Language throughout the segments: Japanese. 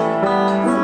Thank you.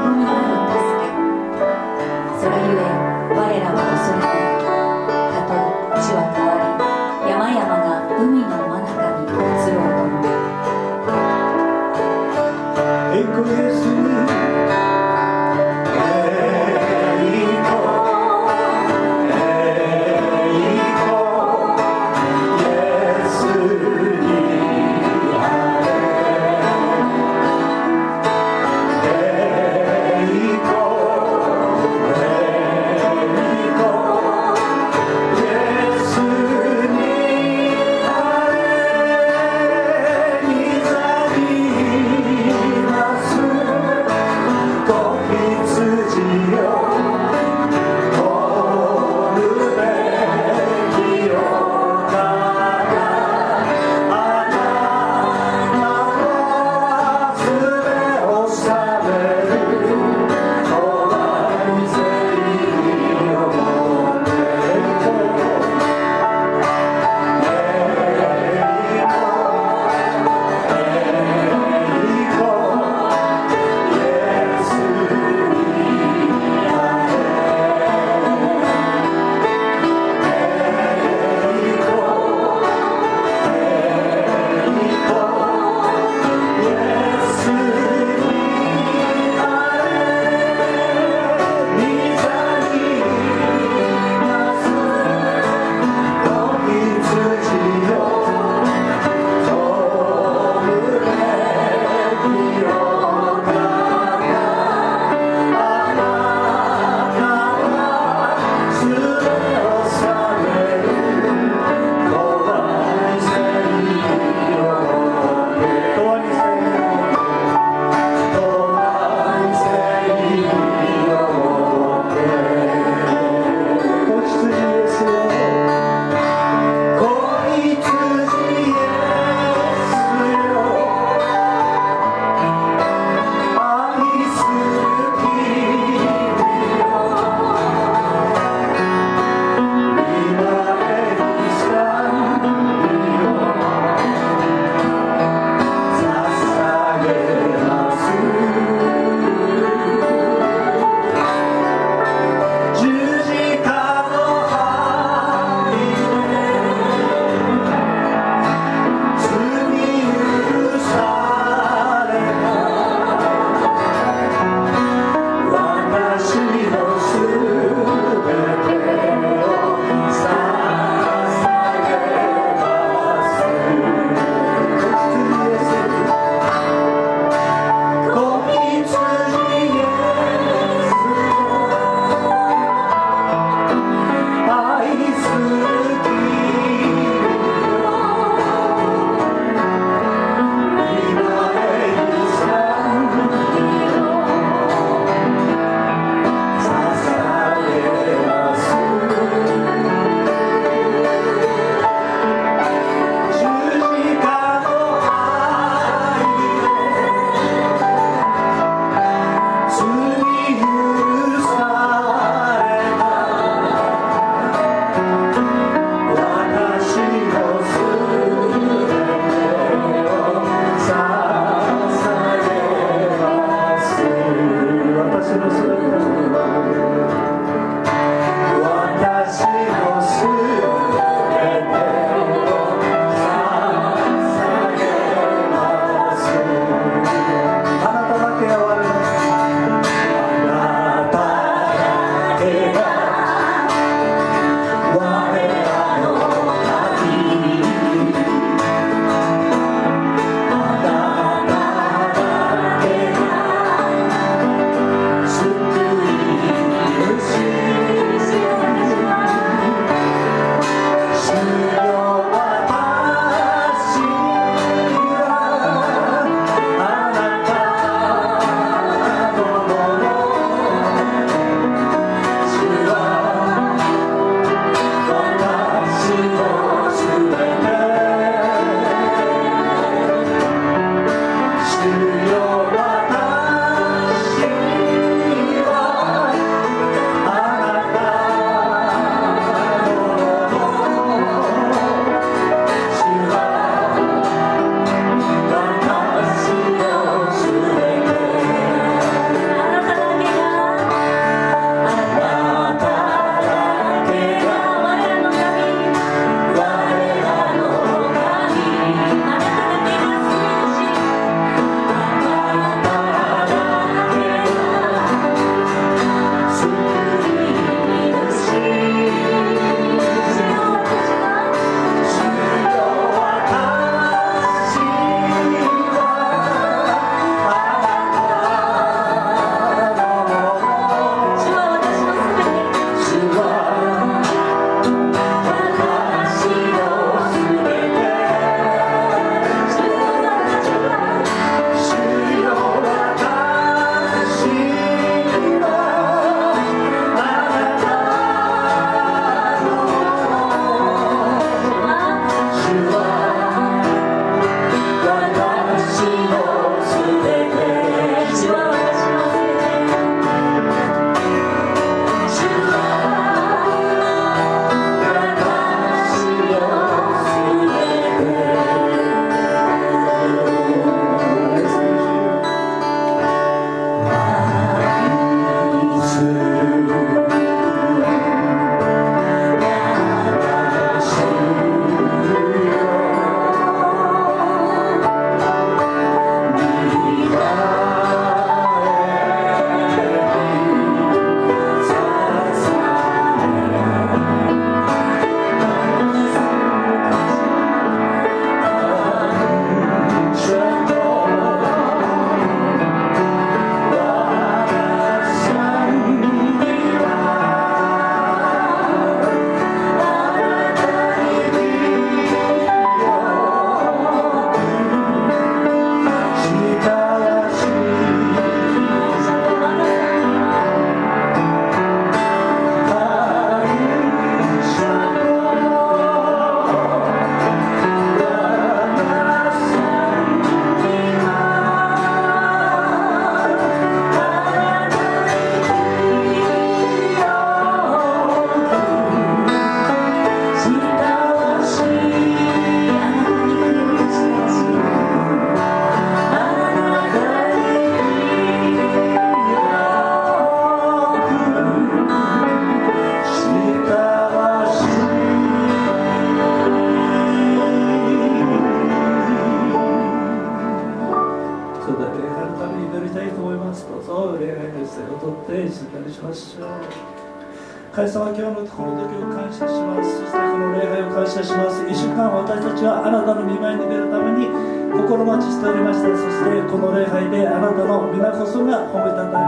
ちはあなたの見舞いに出るために心待ちしておりましたそしてこの礼拝であなたの皆こそが褒めたた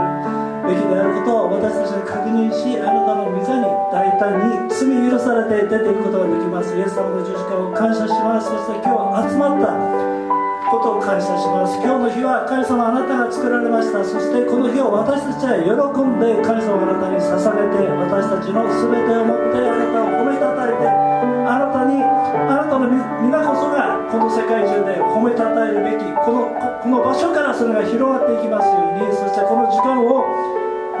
えるべきであることを私たちが確認しあなたの御座に大胆に罪許されて出ていくことができますイエス様の十字架を感謝しますそして今日集まったことを感謝します今日の日は神様あなたが作られましたそしてこの日を私たちは喜んで神様あなたに捧げて私たちの全てをもってあなたを褒めたたえてあなたにあなたの皆こそがこの世界中で褒めたたえるべきこのこの場所からそれが広がっていきますようにそしてこの時間を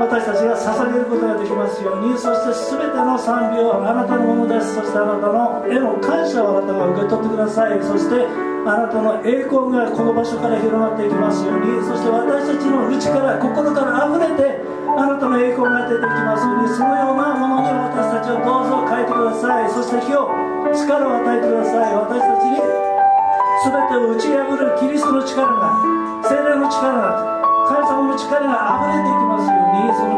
私たちが捧げることができますようにそして全ての賛美をあなたのものです。そしてあなたの絵の感謝をあなたが受け取ってください。そしてあなたの栄光がこの場所から広がっていきますように。そして私たちの内から心から溢れてあなたの栄光が出てきますように。そのようなものに私たちをどうぞ変えてください。そして今日力を与えてください。私たちに全てを打ち破るキリストの力が精霊の力が神様の力が溢れていきますように。その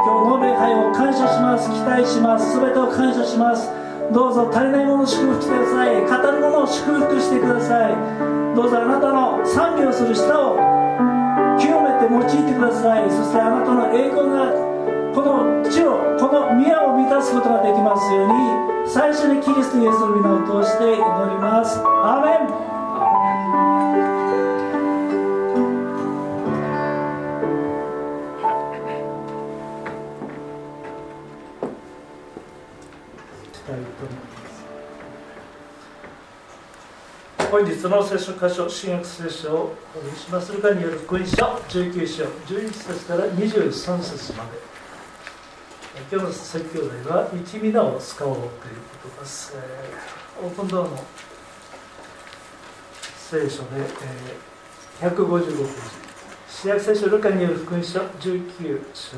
今日の礼拝を感謝します。期待します。全てを感謝します。どうぞ足りないものを祝福してください。語るものを祝福してください。どうぞあなたの賛美をする舌を清めて用いてください。そしてあなたの栄光がこの地をこの宮を満たすことができますように最初にキリストイエスの皆を通して祈ります。アーメン。本日の聖書箇所、新約聖書をお読みしますルカによる福音書19章11節から23節まで。今日の説教題は一皆を使おうということです、えー、オープンドアの聖書で、えー、155ページ。新約聖書ルカによる福音書19章。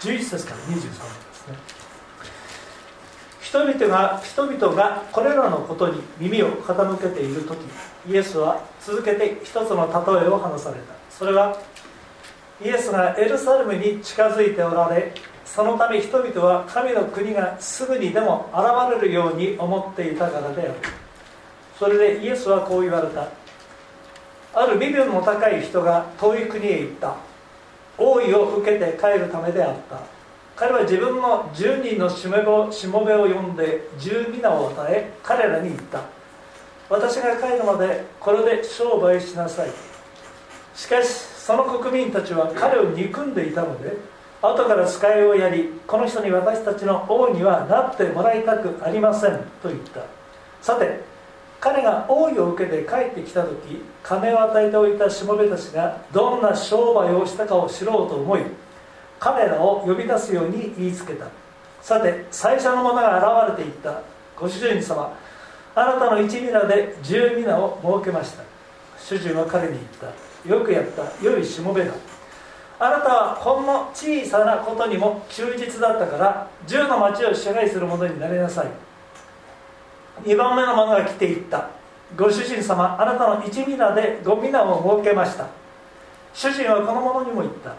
11節から23節人々が人々がこれらのことに耳を傾けている時イエスは続けて一つの例えを話された。それはイエスがエルサレムに近づいておられそのため人々は神の国がすぐにでも現れるように思っていたからである。それでイエスはこう言われた。ある身分の高い人が遠い国へ行った。王位を受けて帰るためであった。彼は自分の10人のしもべを呼んで10皆を与え彼らに言った。私が帰るまでこれで商売しなさい。しかしその国民たちは彼を憎んでいたので後から使いをやりこの人に私たちの王にはなってもらいたくありませんと言った。さて彼が王位を受けて帰ってきた時金を与えておいたしもべたちがどんな商売をしたかを知ろうと思い彼らを呼び出すように言いつけた。さて最初の者が現れていった。ご主人様あなたの一皆で十皆を設けました。主人は彼に言った。よくやった。良いしもべだ。あなたはほんの小さなことにも忠実だったから十の町を支配する者になりなさい。2番目の者が来ていった。ご主人様あなたの一皆で五皆を設けました。主人はこの者にも言った。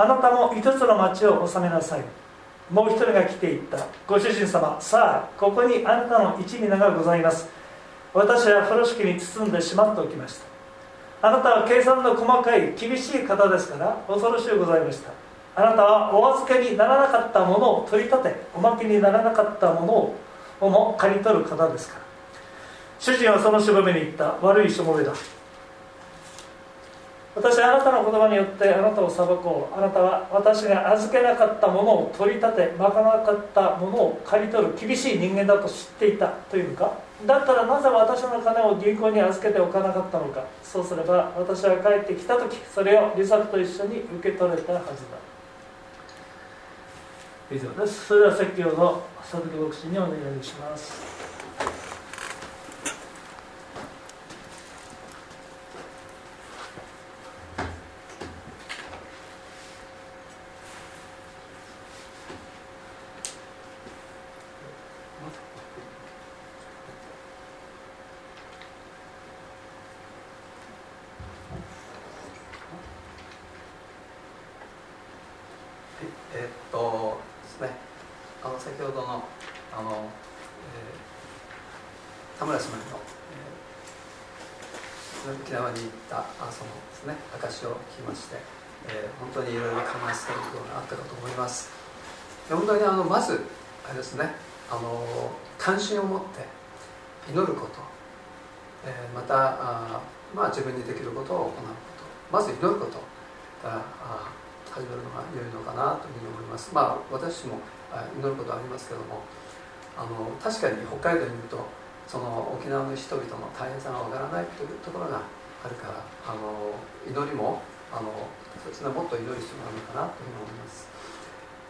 あなたも5つの町を治めなさい。もう一人が来ていった。ご主人様。さあここにあなたの一皆がございます。私は風呂敷に包んでしまっておきました。あなたは計算の細かい厳しい方ですから恐ろしゅうございました。あなたはお預けにならなかったものを取り立ておまけにならなかったものをも借り取る方ですから。主人はそのしもべに言った。悪いしもべだ。私はあなたの言葉によってあなたを裁こうあなたは私が預けなかったものを取り立てまかなかったものを借り取る厳しい人間だと知っていたというのか？だったらなぜ私の金を銀行に預けておかなかったのかそうすれば私は帰ってきた時それを利息と一緒に受け取れたはずだ。以上です。それでは説教の佐々木牧師にお願いします。えっとですねあの先ほどのあの、えー、田村姉妹の、えー、沖縄に行ったあそのですね証を聞きまして、えー、本当にいろいろ考えさせることがあったかと思います。本当にあのまずあれですねあの関心を持って祈ること、えー、またあ、まあ、自分にできることを行うことまず祈ることから始めるのが良いのかなというふうに思います。まあ私も祈ることはありますけどもあの確かに北海道にいるとその沖縄の人々の大変さがわからないというところがあるからあの祈りもあのそうですねもっと祈る必要があるのかなというふうに思います。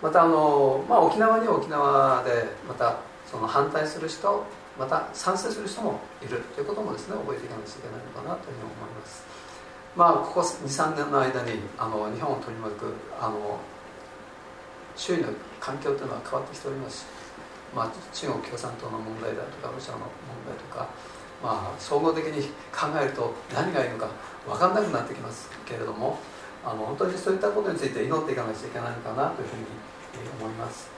またあの、まあ、沖縄には沖縄でまたその反対する人また賛成する人もいるということもですね覚えていかなきゃいけないのかなというふうに思います。まあここ23年の間にあの日本を取り巻くあの周囲の環境というのは変わってきておりますし、まあ、中国共産党の問題だとかロシアの問題とか、まあ、総合的に考えると何がいいのか分かんなくなってきますけれどもあの本当にそういったことについて祈っていかなきゃいけないのかなというふうに思います。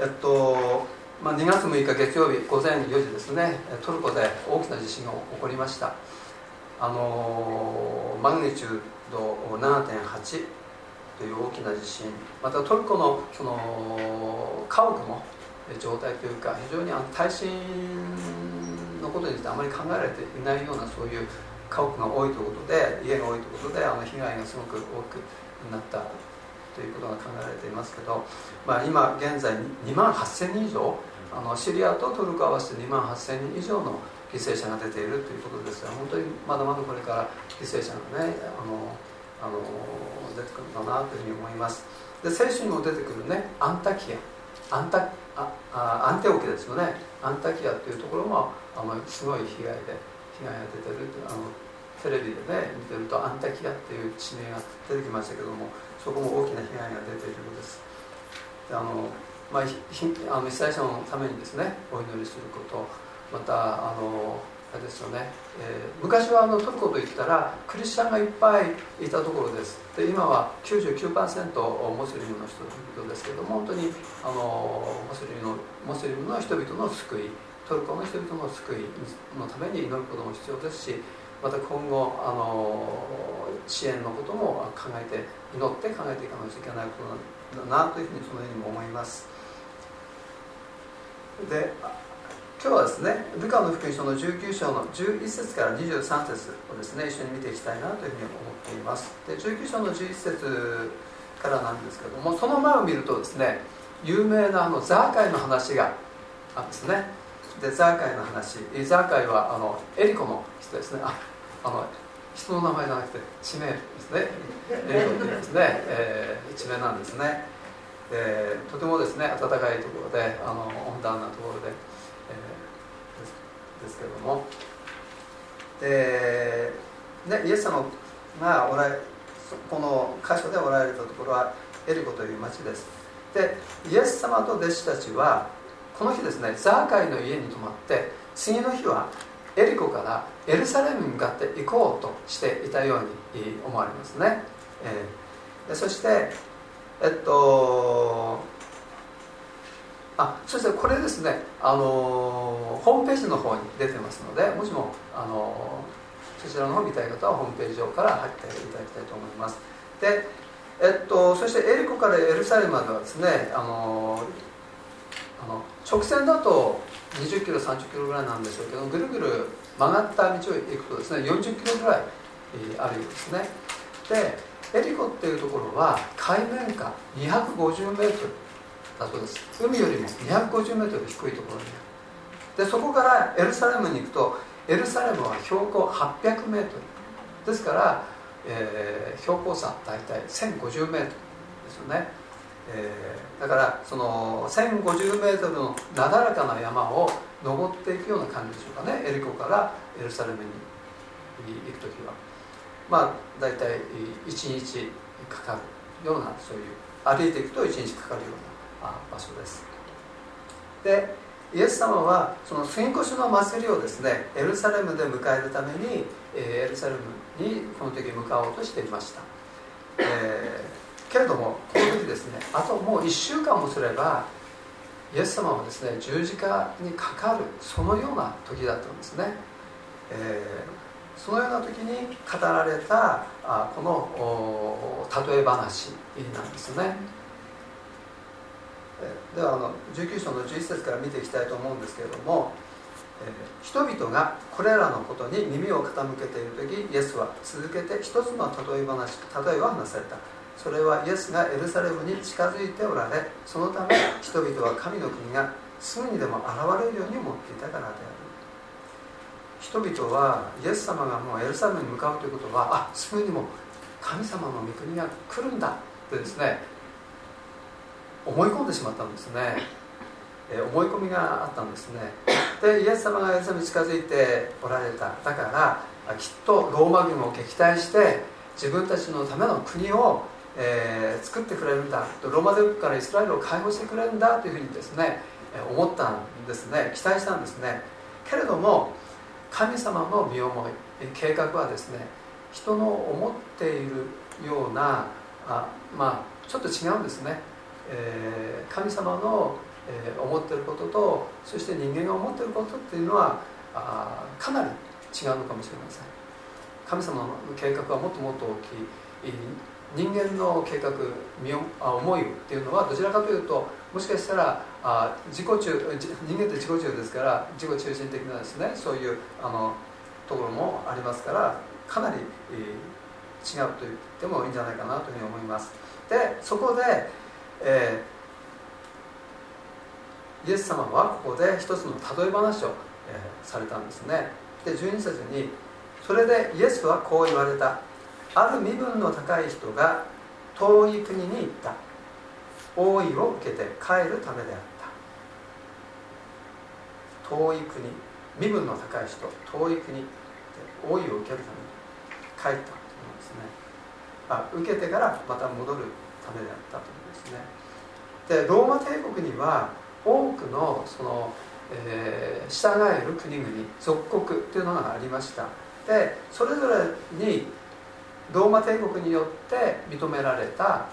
えっとまあ、2月6日月曜日午前4時ですねトルコで大きな地震が起こりましたあのマグニチュード7.8という大きな地震またトルコのその家屋の状態というか非常にあの耐震のことについてあまり考えられていないようなそういう家屋が多いということで家が多いということであの被害がすごく多くなったということが考えられていますけど、まあ、今現在2万8000人以上あのシリアとトルコ合わせて2万8000人以上の犠牲者が出ているということですが本当にまだまだこれから犠牲者がねあのあの出てくるんだなというふうに思います。で聖書にも出てくるねアンタキア。アンタああアンテオキですよね。アンタキアというところもあのすごい被害で被害が出てるあのテレビでね見てるとアンタキアっていう地名が出てきましたけどもそこも大きな被害が出ているようです。であの、まあ、ひあの被災者のためにですねお祈りすること。またあのあれですよね、えー、昔はあのトルコといったらクリスチャンがいっぱいいたところです。で今は99%モスリムの人々ですけども本当にあのモスリムのモスリムの人々の救いトルコの人々の救いのために祈ることも必要ですしまた今後あの支援のことも考えて祈って考えていかなきゃいけないことだなというふうにそのようにも思います。で今日はですねルカの福音書の19章の11節から23節をですね一緒に見ていきたいなというふうに思っています。で19章の11節からなんですけどもその前を見るとですね有名なあのザーカイの話があるんですね。でザーカイの話ザーカイはあのエリコの人ですね。ああの人の名前じゃなくて地名ですね。エリコというですね、えー、地名なんですね。でとてもですね暖かいところであの温暖なところで。ですけれども。で、ね、イエス様がおられこの箇所でおられたところはエリコという町です。でイエス様と弟子たちはこの日ですねザーカイの家に泊まって次の日はエリコからエルサレムに向かって行こうとしていたように思われますね、えー、そしてえっとあそしてこれですね、あのホームページの方に出てますのでもしも、あのそちらの方見たい方はホームページ上から入っていただきたいと思います。で、えっと、そしてエリコからエルサレムまではですね、あのあの直線だと20キロ30キロぐらいなんでしょうけどぐるぐる曲がった道を行くとですね40キロぐらいあるようですね。でエリコっていうところは海面下250メートル。だそうです。海よりも 250m 低いところに。あるでそこからエルサレムに行くとエルサレムは標高 800m ですから、えー、標高差大体 1050m ですよね、えー、だからその 1050m のなだらかな山を登っていくような感じでしょうかね。エリコからエルサレムに行く時は。まあ大体1日かかるようなそういう歩いていくと1日かかるような。場所です。でイエス様はその杉越の祭りをですねエルサレムで迎えるためにエルサレムにこの時向かおうとしていました、えー、けれどもこの時ですねあともう1週間もすればイエス様はですね十字架にかかるそのような時だったんですね、えー、そのような時に語られたあこの例え話なんですね。ではあの19章の11節から見ていきたいと思うんですけれどもえ人々がこれらのことに耳を傾けている時イエスは続けて一つの例え話例えを話された。それはイエスがエルサレムに近づいておられそのため人々は神の国がすぐにでも現れるように思っていたからである。人々はイエス様がもうエルサレムに向かうということはあすぐにも神様の御国が来るんだってですね思い込んでしまったんですね、え思い込みがあったんですね。でイエス様がイエルサレムに近づいておられた。だからきっとローマ軍を撃退して自分たちのための国を、えー、作ってくれるんだ。ローマ帝国からイスラエルを解放してくれるんだ。というふうにですね思ったんですね。期待したんですね。けれども神様の身思い計画はですね人の思っているようなあまあちょっと違うんですね、えー、神様のえー、思ってることとそして人間が思ってることっていうのはあかなり違うのかもしれません。神様の計画はもっともっと大きい。人間の計画身あ思いっていうのはどちらかというともしかしたらあ自己中人間って自己中ですから自己中心的なですねそういうあのところもありますからかなり、えー、違うと言ってもいいんじゃないかなというふうに思います。でそこで、えーイエス様はここで一つの例え話を、えー、されたんですね。で12節にそれでイエスはこう言われた。ある身分の高い人が遠い国に行った。王位を受けて帰るためであった。遠い国身分の高い人遠い国で王位を受けるために帰ったというのですね。あ受けてからまた戻るためであったと。でローマ帝国には多くのその、えー、従える国々属国というのがありました。でそれぞれにローマ帝国によって認められた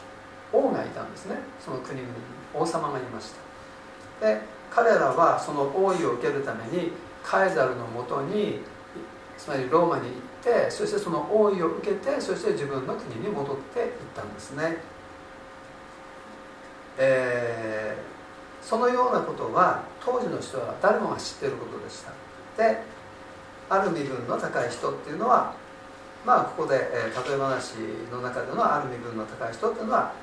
王がいたんですね。その国々に王様がいました。で彼らはその王位を受けるためにカエザルのもとにつまりローマに行ってそしてその王位を受けてそして自分の国に戻っていったんですね、えーそのようなことは当時の人は誰もが知っていることでした。である身分の高い人っていうのはまあここで、えー、例え話の中でのある身分の高い人っていうのは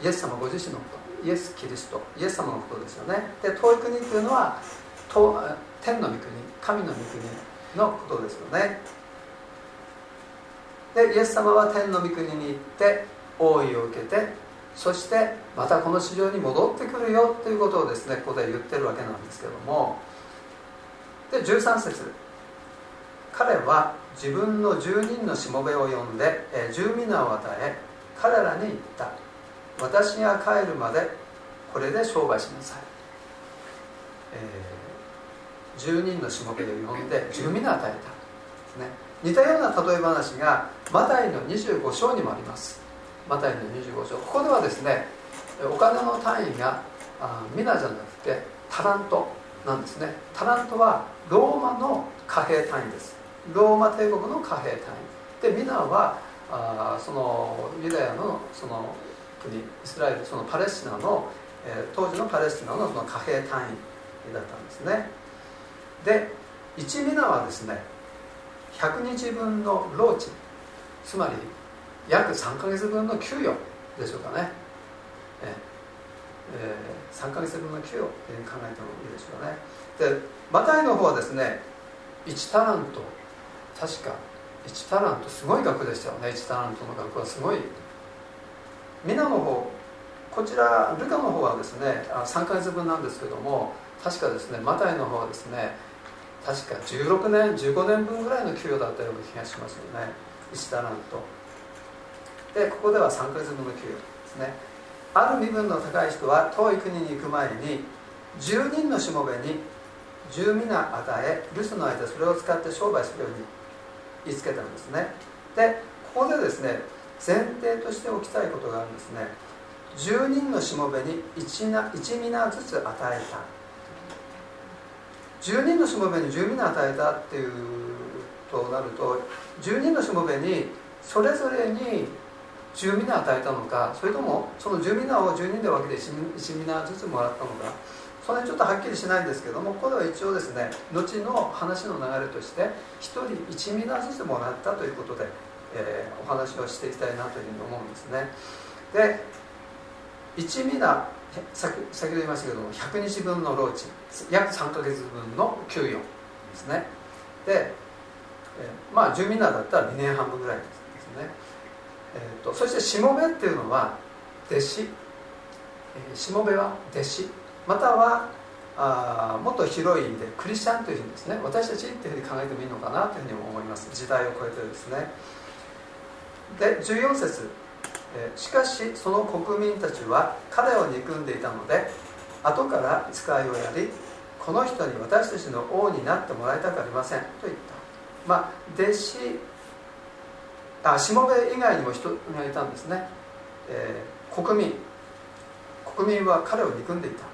イエス様ご自身のことイエス・キリストイエス様のことですよね。で遠い国っていうのは天の御国神の御国のことですよね。でイエス様は天の御国に行って王位を受けてそしてまたこの市場に戻ってくるよということをですねここで言ってるわけなんですけども。で13節。彼は自分の住人のしもべを呼んで、え住皆を与え彼らに言った。私が帰るまでこれで商売しなさい、えー、住人のしもべを呼んで住皆を与えた。ですね。似たような例え話がマタイの25章にもあります。マタイの25章。ここではですねお金の単位があ皆じゃなくてタラントなんですね。タラントはローマの貨幣単位です。ローマ帝国の貨幣単位。で皆はあそのユダヤのその国イスラエルそのパレスチナの、えー、当時のパレスチナのその貨幣単位だったんですね。で1皆はですね100日分の労賃つまり約3か月分の給与でしょうかね、ええ。ー、3か月分の給与って考えてもいいでしょうね。でマタイの方はですね1タラント。確か1タラントすごい額でしたよね。1タラントの額はすごい。皆の方こちらルカの方はですね3か月分なんですけども確かですねマタイの方はですね確か16年15年分ぐらいの給与だったような気がしますよね。1タラント。でここでは3ヶ月分の給与ですね。ある身分の高い人は遠い国に行く前に10人のしもべに10皆与え留守の間それを使って商売するように言いつけたんですね。でここでですね前提としておきたいことがあるんですね。10人のしもべに 1, な1皆ずつ与えた。10人のしもべに10皆与えたっていうとなると10人のしもべにそれぞれに10皆与えたのかそれともその10皆を10人で分けて 1, 1皆ずつもらったのか。それちょっとはっきりしないんですけどもこれは一応ですね後の話の流れとして1人1皆ずつもらったということで、えー、お話をしていきたいなというふうに思うんですね。で1皆先先ほど言いましたけども100日分の労賃約3か月分の給与ですね。で、えー、まあ10皆だったら2年半分ぐらいですね、えーと、そしてしもべっていうのは弟子、え、しもべは弟子。またはあもっと広い意味でクリスチャンというふうにですね私たちっていうふうに考えてもいいのかなというふうに思います。時代を超えてですね。で14節。えしかしその国民たちは彼を憎んでいたので後から使いをやりこの人に私たちの王になってもらいたくありませんと言った。まあ弟子あしもべ以外にも人がいたんですね、えー、国民。国民は彼を憎んでいた。ね。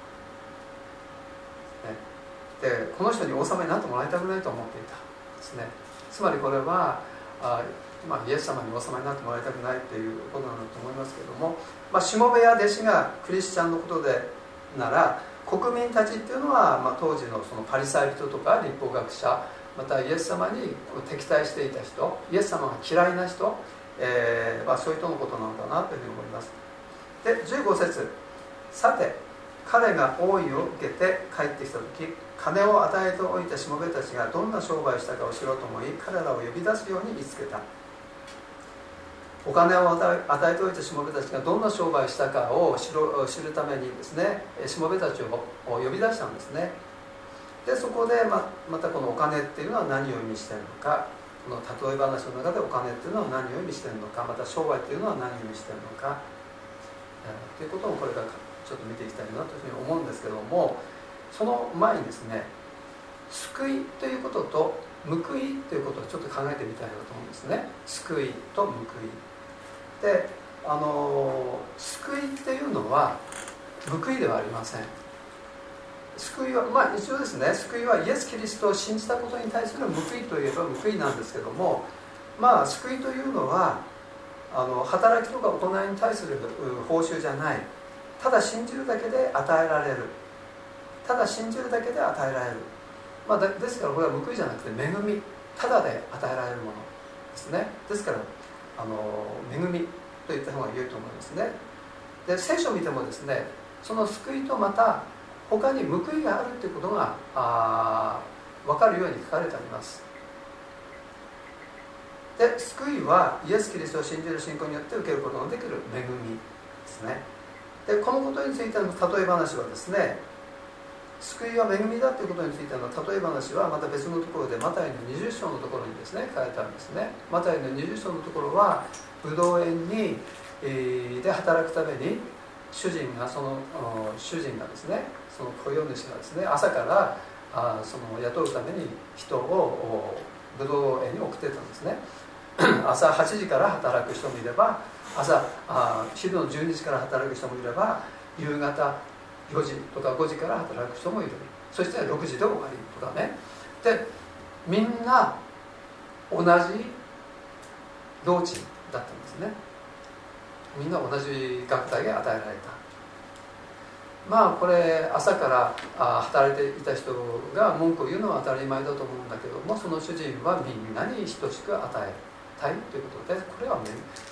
でこの人に王様になってもらいたくないと思っていたですね。つまりこれはあ、まあ、イエス様に王様になってもらいたくないっていうことなんだと思いますけども、まあ、しもべや弟子がクリスチャンのことでなら国民たちっていうのは、まあ、当時のそのパリサイ人とか立法学者またイエス様に敵対していた人イエス様が嫌いな人、えーまあ、そういう人のことなのかなというふうに思います。で15節さて彼が王位を受けて帰ってきた時金を与えておいたしもべたちがどんな商売したかを知ろうと思い彼らを呼び出すように見つけた。お金を与えておいたしもべたちがどんな商売したかを知るためにですねしもべたちを呼び出したんですね。でそこでままたこのお金っていうのは何を意味してるのかこの例え話の中でお金っていうのは何を意味してるのかまた商売っていうのは何を意味してるのかということをこれからちょっと見ていきたいなというふうに思うんですけどもその前にですね救いということと報いということをちょっと考えてみたいなと思うんですね。救いと報い。であの救いっていうのは報いではありません。救いはまあ一応ですね救いはイエス・キリストを信じたことに対する報いといえば報いなんですけどもまあ救いというのはあの働きとか行いに対する報酬じゃない。ただ信じるだけで与えられる。ただ信じるだけで与えられる、まあ、ですからこれは報いじゃなくて恵み。ただで与えられるものですね。ですからあの恵みと言った方が良いと思いますね。で聖書を見てもですねその救いとまた他に報いがあるということがあ分かるように書かれてあります。で救いはイエス・キリストを信じる信仰によって受けることができる恵みですね。でこのことについての例え話はですね救いは恵みだということについての例え話はまた別のところでマタイの20章のところにですね書いてあるんですね。マタイの20章のところはブドウ園に、えー、で働くために主人がその主人がですねその雇用主がですね朝からあその雇うために人をブドウ園に送ってたんですね。朝8時から働く人もいれば朝あ昼の12時から働く人もいれば夕方4時とか5時から働く人もいる。そして6時で終わりとかね。でみんな同じ労賃だったんですね。みんな同じ学隊が与えられた。まあこれ朝から働いていた人が文句を言うのは当たり前だと思うんだけどもその主人はみんなに等しく与えたいということでこれは、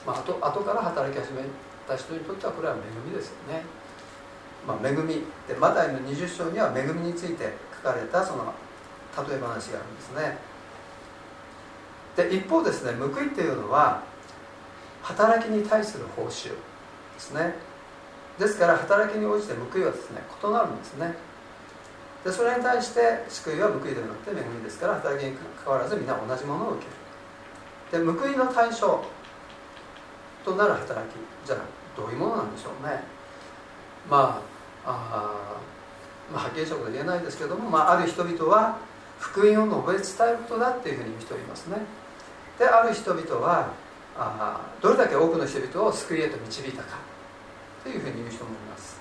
まあ後後から働き始めた人にとってはこれは恵みですよね。まあ、恵みでマタイの20章には恵みについて書かれたその例え話があるんですねで一方ですね報いっていうのは働きに対する報酬ですねですから働きに応じて報いはですね異なるんですね。でそれに対して救いは報いではなくて恵みですから働きにかかわらずみんな同じものを受ける。で報いの対象となる働きじゃあどういうものなんでしょうね。まああ、まあ、はっきりしたことは言えないですけども、まあ、ある人々は福音を述べ伝えることだっていうふうに言う人いますね。である人々はあどれだけ多くの人々を救いへと導いたか。というふうに言う人もいます。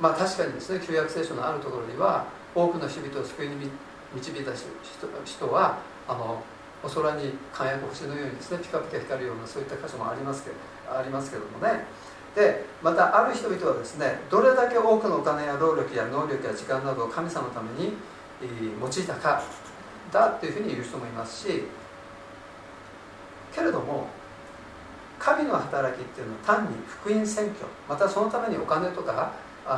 まあ確かにですね旧約聖書のあるところには多くの人々を救いに導いた人はあのお空に輝く星のようにですねピカピカ光るようなそういった箇所もありますけどありますけどもね。でまたある人々はですねどれだけ多くのお金や労力や能力や時間などを神様のために用いたかだというふうに言う人もいますしけれども神の働きっていうのは単に福音宣教またそのためにお金とか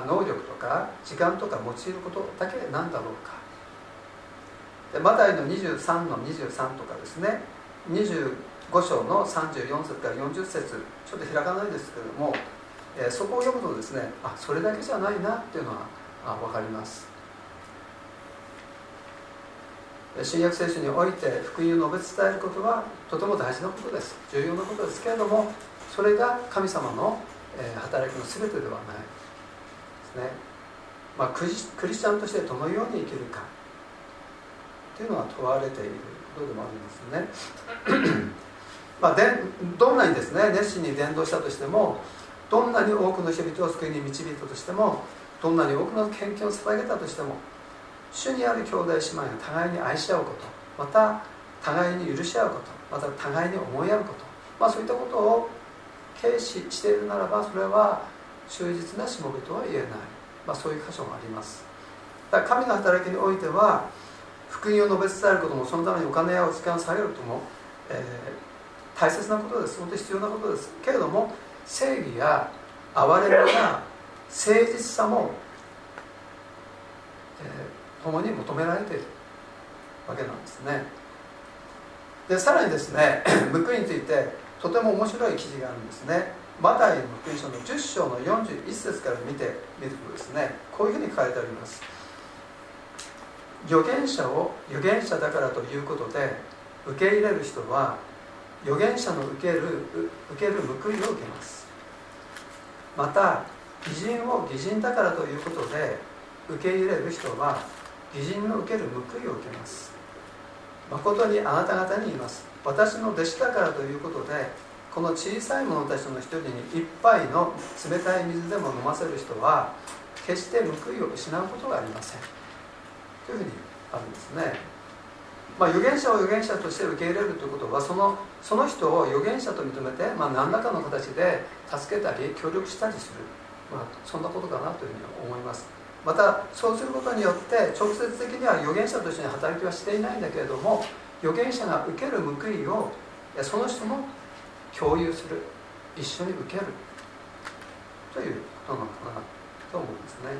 能力とか時間とか用いることだけなんだろうか。でマタイの23の23とかですね25章の34節から40節ちょっと開かないですけれども、えー、そこを読むとですねあそれだけじゃないなっていうのはあ分かります。新約聖書において福音を述べ伝えることはとても大事なことです。重要なことですけれどもそれが神様の働きの全てではないですね、まあ、クリスチャンとしてどのように生きるか。というのは問われていることでもあるんですね。まあ、でどんなにですね熱心に伝道したとしてもどんなに多くの人々を救いに導いたとしてもどんなに多くの献金を捧げたとしても主にある兄弟姉妹が互いに愛し合うことまた互いに許し合うことまた互いに思い合うこと、まあ、そういったことを軽視しているならばそれは忠実なしもべとは言えない、まあ、そういう箇所もあります。だから神の働きにおいては福音を述べ伝えることもそのためにお金やお時間を下げることも、えー、大切なことです。本当に必要なことです。けれども正義や憐れみや誠実さも、えー、共に求められているわけなんですね。でさらにですね 報いについてとても面白い記事があるんですね。マタイの福音書の10章の41節から見てみるとですねこういうふうに書いてあります。預言者を預言者だからということで受け入れる人は預言者の受ける受ける報いを受けます。また義人を義人だからということで受け入れる人は義人の受ける報いを受けます。誠にあなた方に言います。私の弟子だからということでこの小さい者たちの一人に一杯の冷たい水でも飲ませる人は決して報いを失うことがありません。というふうにあるんですね、まあ、預言者を預言者として受け入れるということはそのその人を預言者と認めて、まあ、何らかの形で助けたり協力したりする、まあ、そんなことかなというふうに思います。またそうすることによって直接的には預言者として働きはしていないんだけれども預言者が受ける報いをその人も共有する。一緒に受ける。ということなのかなと思うんですね。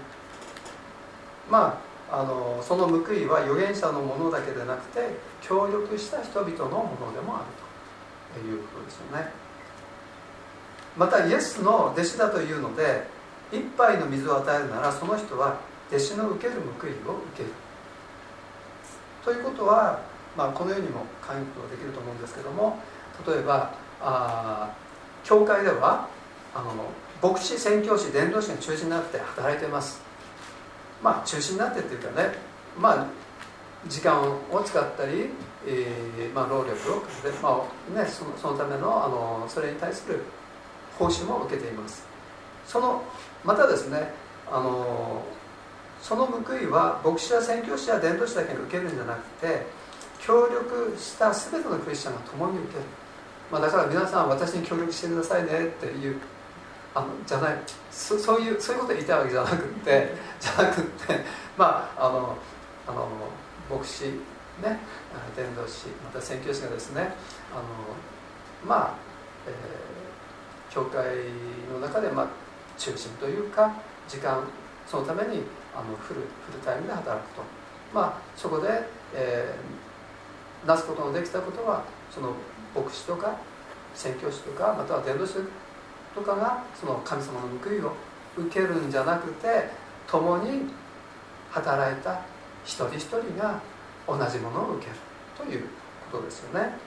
まああのその報いは預言者のものだけでなくて協力した人々のものでもあるということですよね。またイエスの弟子だというので一杯の水を与えるならその人は弟子の受ける報いを受ける。ということは、まあ、このようにも考えるとできると思うんですけども例えばあ教会ではあの牧師宣教師伝道師が中心になって働いてます。まあ中心になってっていうかねまあ時間を使ったり、えーまあ、労力をかけて、まあね、そのそのためのあのそれに対する報酬も受けています。そのまたですねあのその報いは牧師や宣教師や伝道師だけに受けるんじゃなくて協力した全てのクリスチャンが共に受ける、まあ、だから皆さん私に協力してくださいねっていうあのじゃない。そそういうそういうこと言いたいわけじゃなくて じゃなくてまああのあの牧師ね伝道師また宣教師がですねあのまあ、えー、教会の中で、まあ、中心というか時間そのためにあのフルフルタイムで働くとまあそこで、えー、なすことのできたことはその牧師とか宣教師とかまたは伝道師とかがその神様の報いを受けるんじゃなくて共に働いた一人一人が同じものを受けるということですよね。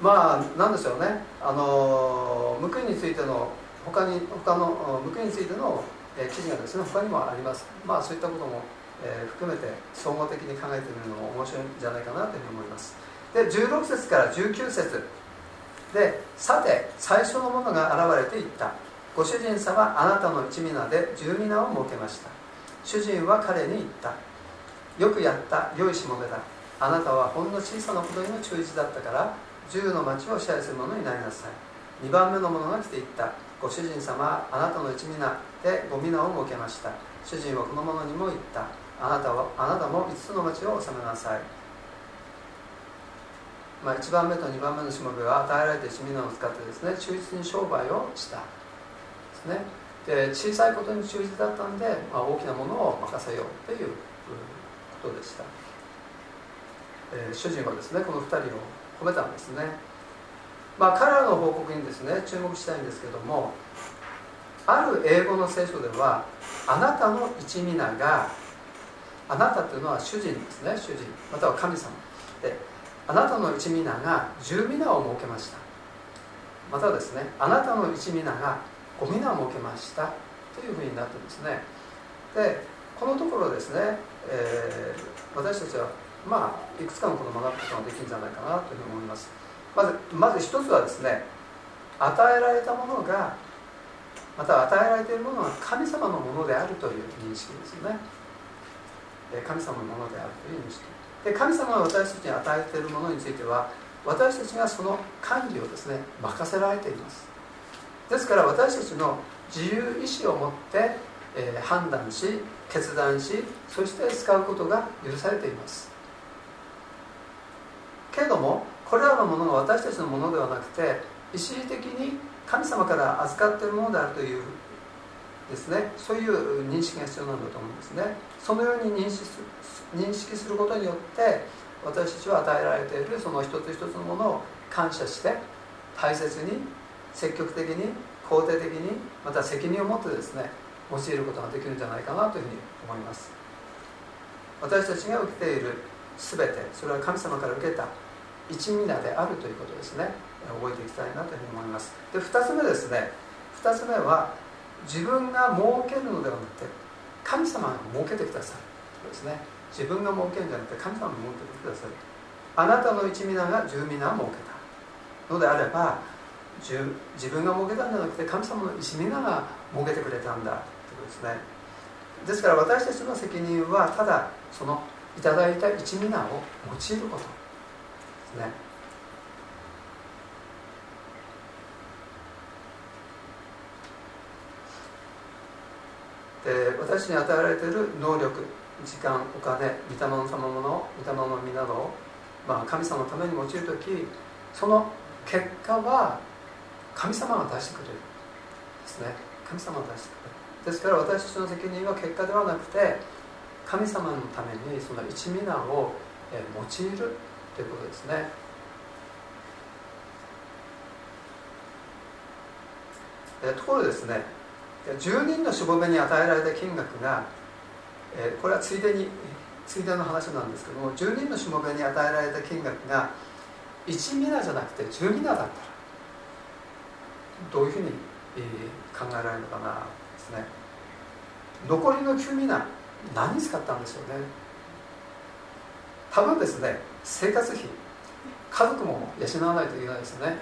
まあなんでしょうね。あの報いについての他に他の報いについての、記事がですね他にもあります。まあそういったことも、えー、含めて総合的に考えてみるのも面白いんじゃないかなというふうに思います。で16節から19節。でさて最初のものが現れていった。ご主人様あなたの一皆で十皆を設けました。主人は彼に言った。よくやった。良いしもべだ。あなたはほんの小さなことにも忠実だったから10の町を支配する者になりなさい。2番目の者が来ていった。ご主人様あなたの一皆でご皆を設けました。主人はこの者にも言った。あなたはあなたも5つの町を治めなさい。まあ、1番目と2番目のしもべは与えられて市民を使ってですね忠実に商売をした。ですね。で小さいことに忠実だったんで、まあ、大きなものを任せようということでした、えー、主人はですねこの2人を褒めたんですね。まあ彼らの報告にですね注目したいんですけどもある英語の聖書ではあなたの一皆があなたというのは主人ですね主人または神様。であなたの一皆が十皆を設けました。またですねあなたの一皆が五皆を設けました。というふうになってですね。でこのところですね、えー、私たちはまあいくつかのことを学ぶことができるんじゃないかなというふうに思います。まずまず一つはですね与えられたものがまた与えられているものは神様のものであるという認識ですよね。神様のものであるという認識。で神様が私たちに与えているものについては私たちがその管理をですね任せられています。ですから私たちの自由意志を持って、えー、判断し決断しそして使うことが許されています。けれどもこれらのものが私たちのものではなくて一時的に神様から預かっているものであるというですねそういう認識が必要なんだと思うんですね。そのように認識す認識することによって私たちは与えられているその一つ一つのものを感謝して大切に積極的に肯定的にまた責任を持ってですね用いることができるんじゃないかなというふうに思います。私たちが受けている全てそれは神様から受けた一皆であるということですね。覚えていきたいなというふうに思います。で2つ目ですね。2つ目は自分が設けるのではなくて神様が設けてくださるということですね。自分が設けるんじゃなくて神様が設けてくださる。あなたの一皆が十皆を設けたのであれば自分が設けたんじゃなくて神様の一皆が設けてくれたんだということですね。ですから私たちの責任はただそのいただいた一皆を用いること。ですね。で私に与えられている能力時間お金御霊の賜物御霊の実などを、まあ、神様のために用いる時その結果は神様が出してくれる。ですね。神様が出してくれる。ですから私たちの責任は結果ではなくて神様のためにその一皆を用いる。ということですね。ところですね10人のしもべに与えられた金額がえ、これはついでについでの話なんですけども10人のしもべに与えられた金額が1ミナじゃなくて10ミナだったらどういうふうに、え、考えられるのかなですね。残りの9ミナ何に使ったんでしょうね。多分ですね生活費家族も養わないといけないですね。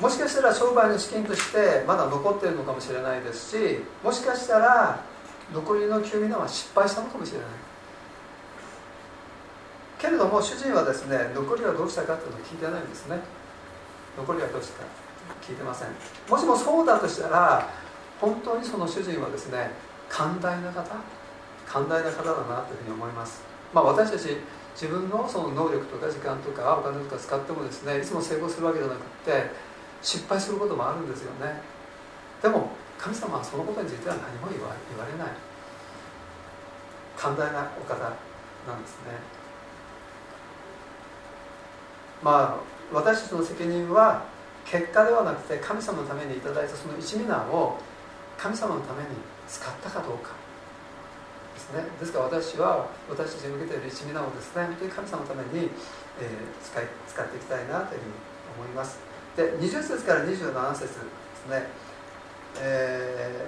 もしかしたら商売の資金としてまだ残っているのかもしれないですしもしかしたら残りの9ミナは失敗したのかもしれない。けれども主人はですね残りはどうしたかっていうのを聞いてないんですね。残りはどうしたか聞いてません。もしもそうだとしたら本当にその主人はですね寛大な方寛大な方だなというふうに思います。まあ私たち自分のその能力とか時間とかお金とか使ってもですねいつも成功するわけじゃなくって失敗することもあるんですよね。でも神様はそのことについては何も言われない。寛大なお方なんですね。まあ私たちの責任は結果ではなくて神様のためにいただいたその一皆を神様のために使ったかどうか。ですね。ですから私は私たちに向けている一皆をですね。本当に神様のために、えー、使い使っていきたいなというふうに思います。で20節から27節ですね。え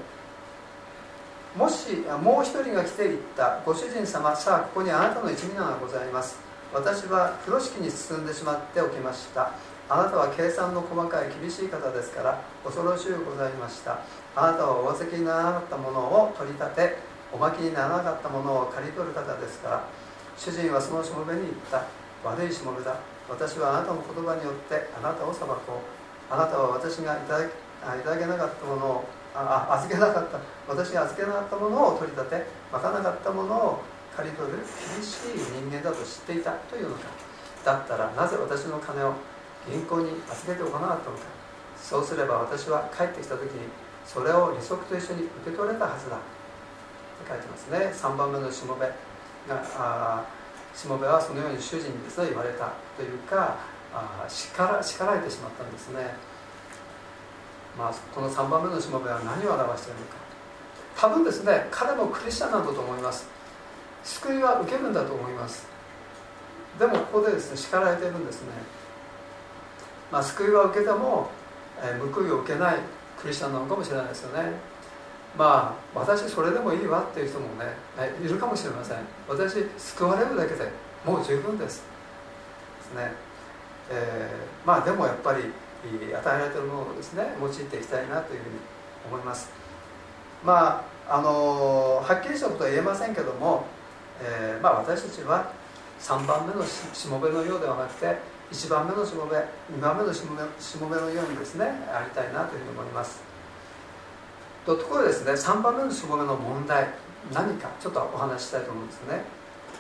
ー、もしもう一人が来ていった。ご主人様さあここにあなたの一味ながございます。私は風呂敷に進んでしまっておきました。あなたは計算の細かい厳しい方ですから恐ろしゅうございました。あなたはお預けにならなかったものを取り立ておまきにならなかったものを借り取る方ですか？ら主人はそのしもべに言った。悪いしもべだ。私はあなたの言葉によってあなたを裁こう。あなたは私がいただいただけなかったものをあ預けなかった。私が預けなかったものを取り立てまかなかったものを借り取る厳しい人間だと知っていた。というのか。だったらなぜ私の金を銀行に預けておかなかったのか。そうすれば私は帰ってきた時にそれを利息と一緒に受け取れたはずだ。書いてますね。3番目のしもべ。があしもべはそのように主人にですね言われたというかあ叱ら叱られてしまったんですね。まあ、この3番目のしもべは何を表しているのか。多分ですね彼もクリスチャンなんだと思います。救いは受けるんだと思います。でもここでですね叱られているんですね。まあ、救いは受けても、えー、報いを受けないクリスチャンなのかもしれないですよね。まあ私それでもいいわっていう人もねいるかもしれません。私救われるだけでもう十分です。ですね、えー、まあでもやっぱり与えられてるものをですね用いていきたいなというふうに思います。まああのはっきりしたことは言えませんけども、えー、まあ、私たちは3番目のしもべのようではなくて1番目のしもべ2番目のしもべしもべのようにですねありたいなというふうに思います。とところでですね3番目のしもべの問題何かちょっとお話ししたいと思うんですね。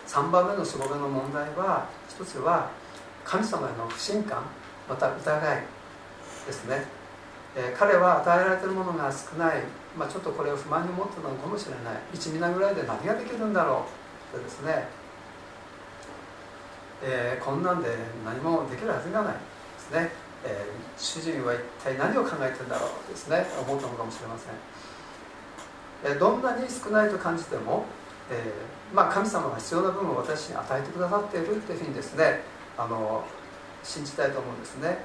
3番目のしもべの問題は一つは神様への不信感また疑いですね、えー、彼は与えられているものが少ない、まあ、ちょっとこれを不満に思ってたのかもしれない。1ミナぐらいで何ができるんだろうってですね。えー、こんなんで何もできるはずがないですね、えー、主人は一体何を考えてるんだろうですね。思ったのかもしれません、どんなに少ないと感じても、えまあ、神様が必要な分を私に与えてくださっているというふうにですねあの信じたいと思うんですね。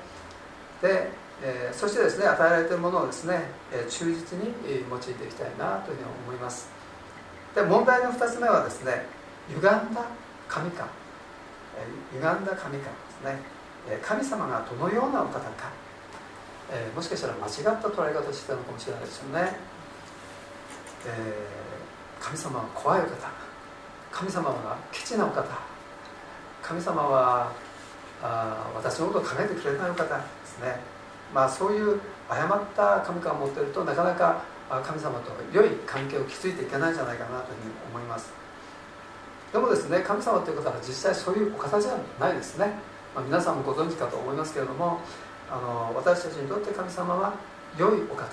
で、えそしてですね与えられているものをですね、え忠実に用いていきたいなというふうに思います。で問題の2つ目はですね歪んだ神感歪んだ神からですね。え神様がどのようなお方か、え、もしかしたら間違った捉え方をしてたのかもしれないですよね、えー、神様は怖いお方。神様はケチなお方。神様はあ私のことを考えてくれないお方ですね。まあそういう誤った神感を持っているとなかなか神様と良い関係を築いていけないんじゃないかなというふうに思います。でもですね神様という方は実際そういうお方じゃないですね、まあ、皆さんもご存知かと思いますけれどもあの私たちにとって神様は良いお方で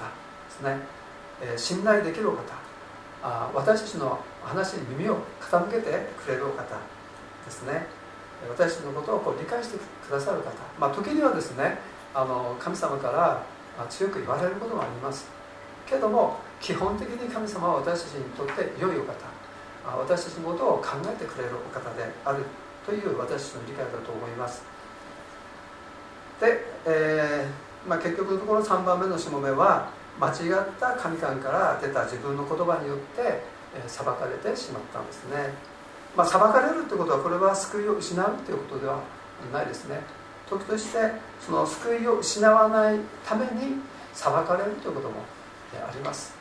すね、えー、信頼できるお方。あ私たちの話に耳を傾けてくれるお方ですね。私たちのことをこう理解してくださる方、まあ、時にはですねあの神様から強く言われることもあります。けども基本的に神様は私たちにとって良いお方。私たちのことを考えてくれるお方であるという私たちの理解だと思います。で、えーまあ、結局のところ3番目のしもべは間違った神官から出た自分の言葉によって、裁かれてしまったんですね、まあ、裁かれるということはこれは救いを失うということではないですね。時としてその救いを失わないために裁かれるということもあります。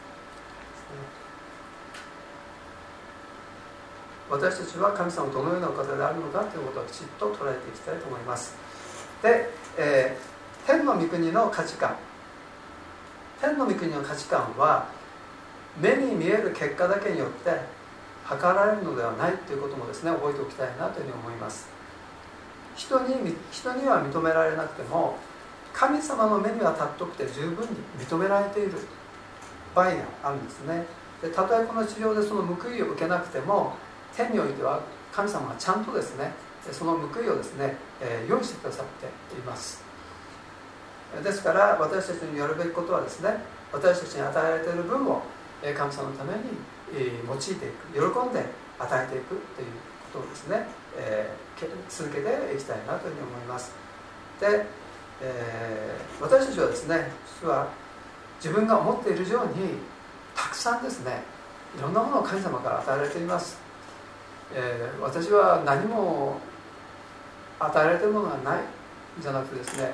私たちは神様どのようなお方であるのかということをきちっと捉えていきたいと思います。で、えー、天の御国の価値観。天の御国の価値観は目に見える結果だけによって測られるのではないということもですね覚えておきたいなというふうに思います。人に人には認められなくても神様の目には尊くて十分に認められている場合があるんですね。でたとえこの治療でその報いを受けなくても天においては神様がちゃんとですねその報いをですね、え用意してくださっています。ですから私たちにやるべきことはですね私たちに与えられている分を神様のために用いていく喜んで与えていくということをですね、え続けていきたいなというふうに思います。で、えー、私たちはですね実は自分が思っている以上にたくさんですねいろんなものを神様から与えられています。えー、私は何も与えられてるものがないじゃなくてですね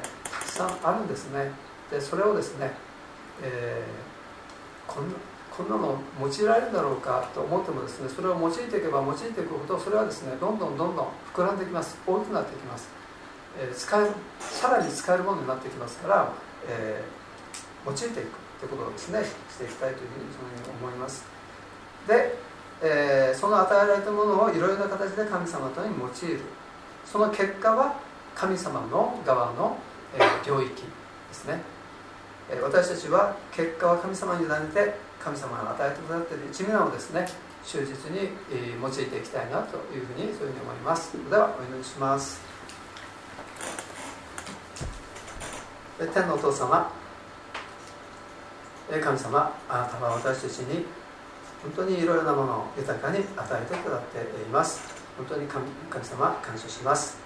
さんあるんですね。でそれをですね、えー、こんなこんなの用いられるんだろうかと思ってもですねそれを用いていけば用いていくほどそれはですねどんどんどんどん膨らんできます。大きくなっていきます、えー、使えさらに使えるものになってきますから、えー、用いていくということをですねしていきたいというふうに思います。で、えー、その与えられたものをいろいろな形で神様とに用いる。その結果は神様の側の、え領域ですね。私たちは結果は神様に委ねて神様が与えてくださっている一面をですね忠実に用いていきたいなというふうにそういうふうに思います。ではお祈りします。天のお父様神様あなたは私たちに本当にいろいろなものを豊かに与えてくださっています。本当に神様感謝します。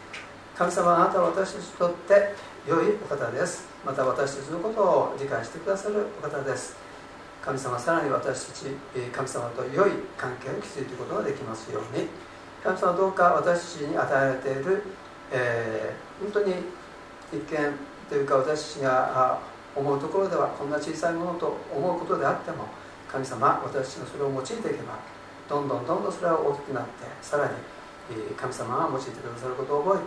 神様あなたは私たちにとって良いお方です。また私たちのことを理解してくださるお方です。神様さらに私たち神様と良い関係を築いていくことができますように。神様どうか私たちに与えられている、えー、本当に一見というか私たちが思うところではこんな小さいものと思うことであっても神様私たちがそれを用いていけばどんどんどんどんそれは大きくなってさらに神様が用いてくださることを覚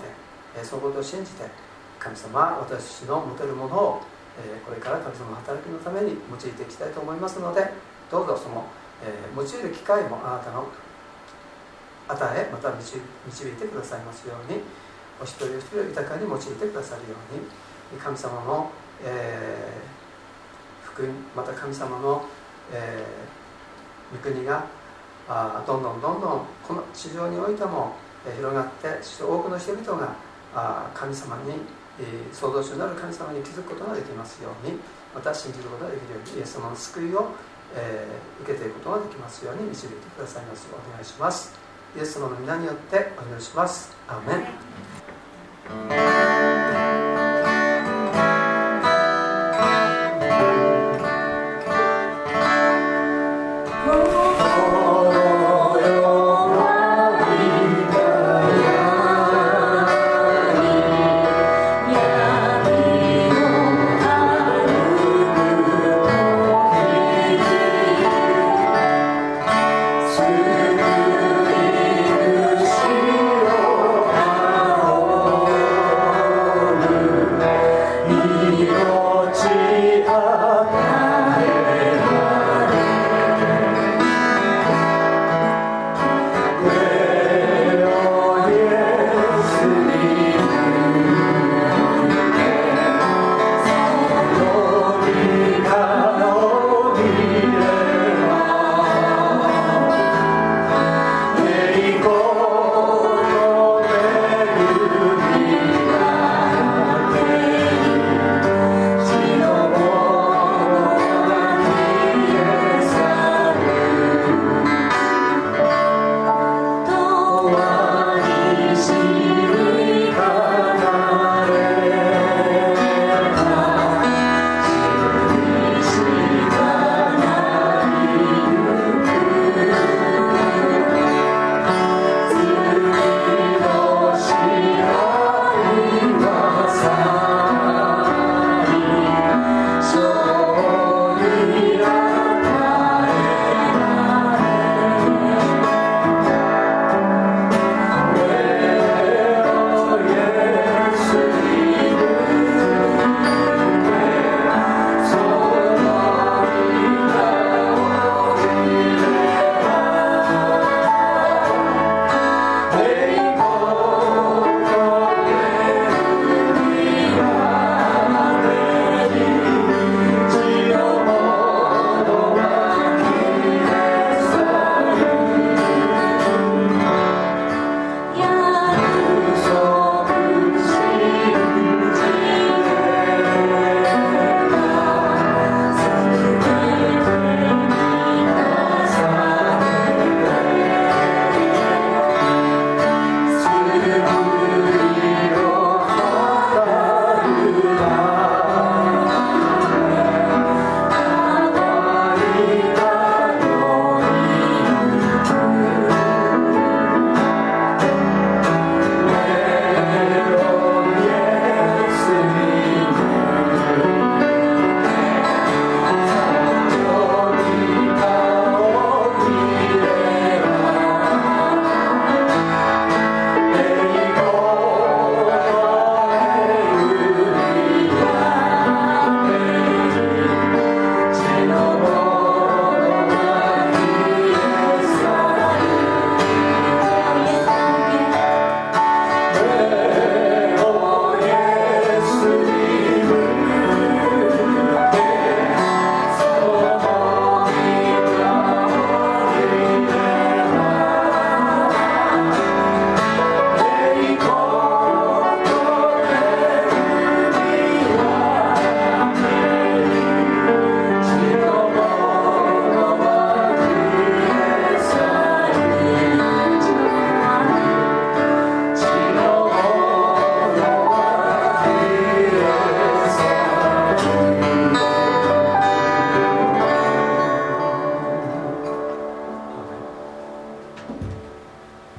えてそのことを信じて神様私の持てるものをえこれから神様の働きのために用いていきたいと思いますのでどうぞその、え用いる機会もあなたの与えまた導いてくださいますようにお一人お一人豊かに用いてくださるように神様の、えー、福音また神様の、えー、御国があどんどんどんどんこの地上においても、え広がってそして多くの人々があ神様にえ創造主なる神様に気づくことができますようにまた信じることができるようにイエス様の救いを、えー、受けていくことができますように導いてくださいますようお願いします。イエス様の皆によってお祈りします。アーメン。